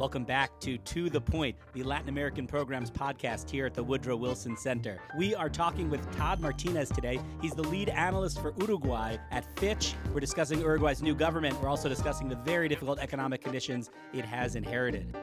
Welcome back to To the Point, the Latin American Programs podcast here at the Woodrow Wilson Center. We are talking with Todd Martinez today. He's the lead analyst for Uruguay at Fitch. We're discussing Uruguay's new government. We're also discussing the very difficult economic conditions it has inherited.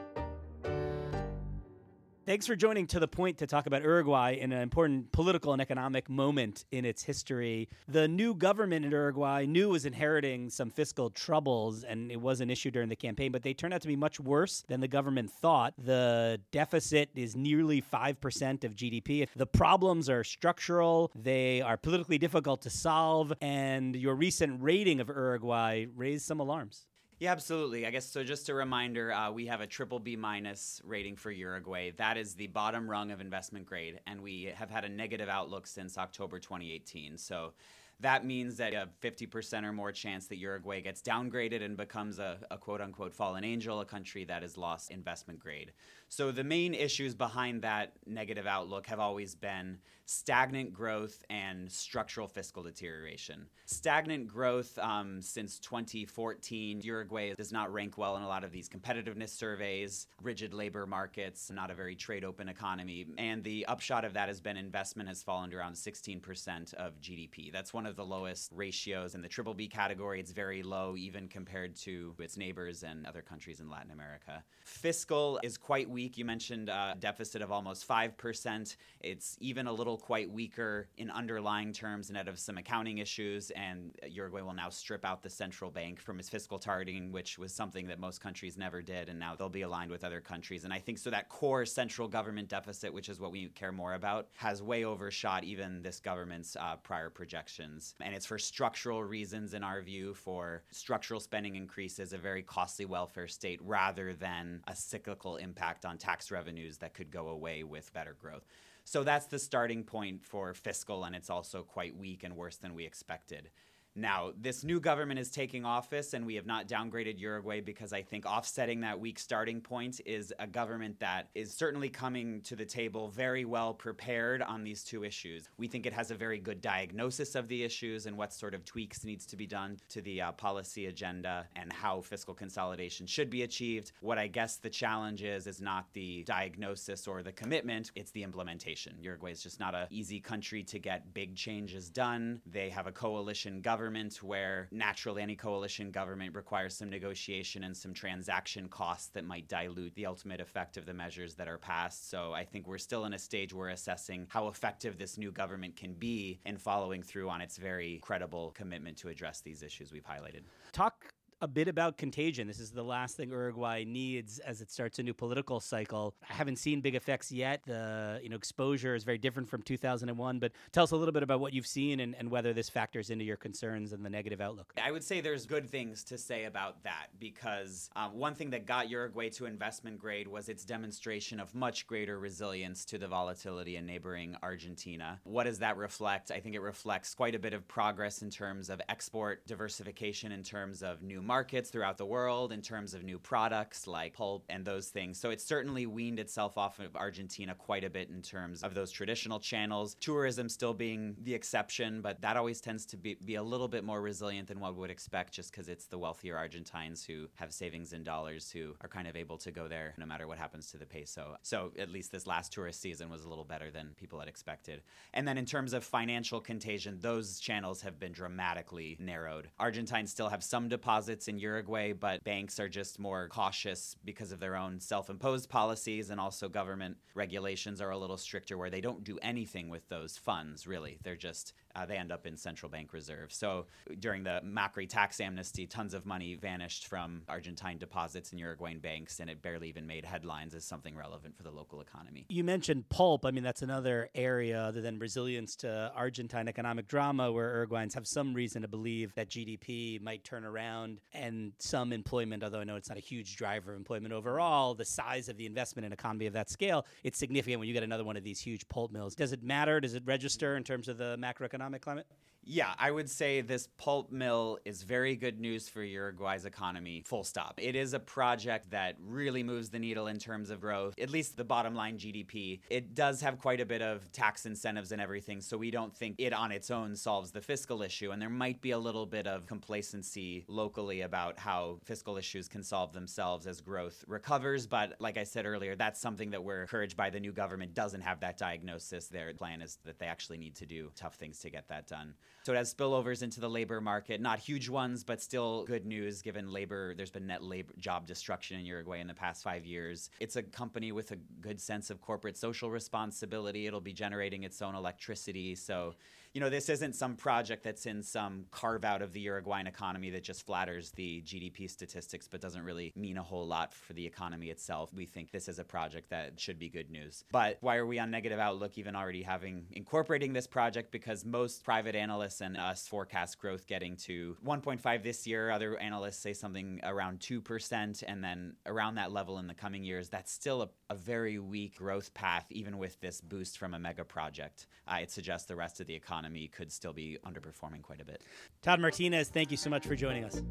Thanks for joining to the point to talk about Uruguay in an important political and economic moment in its history. The new government in Uruguay knew was inheriting some fiscal troubles, and it was an issue during the campaign, but they turned out to be much worse than the government thought. The deficit is nearly 5% of GDP. The problems are structural, they are politically difficult to solve, and your recent rating of Uruguay raised some alarms. Yeah, absolutely. I guess so. Just a reminder, uh, we have a triple B minus rating for Uruguay. That is the bottom rung of investment grade, and we have had a negative outlook since October 2018. So that means that a 50% or more chance that Uruguay gets downgraded and becomes a, a, quote unquote fallen angel, a country that has lost investment grade. So the main issues behind that negative outlook have always been stagnant growth and structural fiscal deterioration. Stagnant growth um, since 2014, Uruguay does not rank well in a lot of these competitiveness surveys, rigid labor markets, not a very trade open economy. And the upshot of that has been investment has fallen to around 16% of GDP. That's one of the lowest ratios in the triple B category. It's very low even compared to its neighbors and other countries in Latin America. Fiscal is quite weak. You mentioned a deficit of almost 5%. It's even a little quite weaker in underlying terms net of some accounting issues. And Uruguay will now strip out the central bank from its fiscal targeting, which was something that most countries never did. And now they'll be aligned with other countries. And I think so that core central government deficit, which is what we care more about, has way overshot even this government's uh, prior projections. And it's for structural reasons, in our view, for structural spending increases, a very costly welfare state, rather than a cyclical impact on tax revenues that could go away with better growth. So that's the starting point for fiscal, and it's also quite weak and worse than we expected. Now, this new government is taking office, and we have not downgraded Uruguay because I think offsetting that weak starting point is a government that is certainly coming to the table very well prepared on these two issues. We think it has a very good diagnosis of the issues and what sort of tweaks needs to be done to the uh, policy agenda and how fiscal consolidation should be achieved. What I guess the challenge is is not the diagnosis or the commitment, it's the implementation. Uruguay is just not an easy country to get big changes done. They have a coalition government government where naturally any coalition government requires some negotiation and some transaction costs that might dilute the ultimate effect of the measures that are passed. So I think we're still in a stage where assessing how effective this new government can be in following through on its very credible commitment to address these issues we've highlighted. Talk a bit about contagion. This is the last thing Uruguay needs as it starts a new political cycle. I haven't seen big effects yet. The you know exposure is very different from 2001. But tell us a little bit about what you've seen and, and whether this factors into your concerns and the negative outlook. I would say there's good things to say about that because um, one thing that got Uruguay to investment grade was its demonstration of much greater resilience to the volatility in neighboring Argentina. What does that reflect? I think it reflects quite a bit of progress in terms of export diversification, in terms of new markets throughout the world in terms of new products like pulp and those things. So it's certainly weaned itself off of Argentina quite a bit in terms of those traditional channels. Tourism still being the exception, but that always tends to be, be a little bit more resilient than we would expect just because it's the wealthier Argentines who have savings in dollars who are kind of able to go there no matter what happens to the peso. So at least this last tourist season was a little better than people had expected. And then in terms of financial contagion, those channels have been dramatically narrowed. Argentines still have some deposits in Uruguay, but banks are just more cautious because of their own self imposed policies and also government regulations are a little stricter where they don't do anything with those funds, really. They're just uh, they end up in central bank reserves. So during the Macri tax amnesty, tons of money vanished from Argentine deposits in Uruguayan banks, and it barely even made headlines as something relevant for the local economy. You mentioned pulp. I mean, that's another area other than resilience to Argentine economic drama where Uruguayans have some reason to believe that GDP might turn around and some employment, although I know it's not a huge driver of employment overall, the size of the investment in an economy of that scale, it's significant when you get another one of these huge pulp mills. Does it matter? Does it register in terms of the macroeconomic climate? Yeah, I would say this pulp mill is very good news for Uruguay's economy, full stop. It is a project that really moves the needle in terms of growth, at least the bottom line GDP. It does have quite a bit of tax incentives and everything, so we don't think it on its own solves the fiscal issue. And there might be a little bit of complacency locally about how fiscal issues can solve themselves as growth recovers. But like I said earlier, that's something that we're encouraged by. The new government doesn't have that diagnosis. Their plan is that they actually need to do tough things to get that done. So it has spillovers into the labor market, not huge ones, but still good news given labor. There's been net labor job destruction in Uruguay in the past five years. It's a company with a good sense of corporate social responsibility. It'll be generating its own electricity. So you know, this isn't some project that's in some carve out of the Uruguayan economy that just flatters the GDP statistics but doesn't really mean a whole lot for the economy itself. We think this is a project that should be good news. But why are we on negative outlook even already having incorporating this project? Because most private analysts and us forecast growth getting to 1.5 this year. Other analysts say something around 2%, and then around that level in the coming years. That's still a, a very weak growth path, even with this boost from a mega project. Uh, it suggests the rest of the economy economy could still be underperforming quite a bit. Todd Martinez, thank you so much for joining us.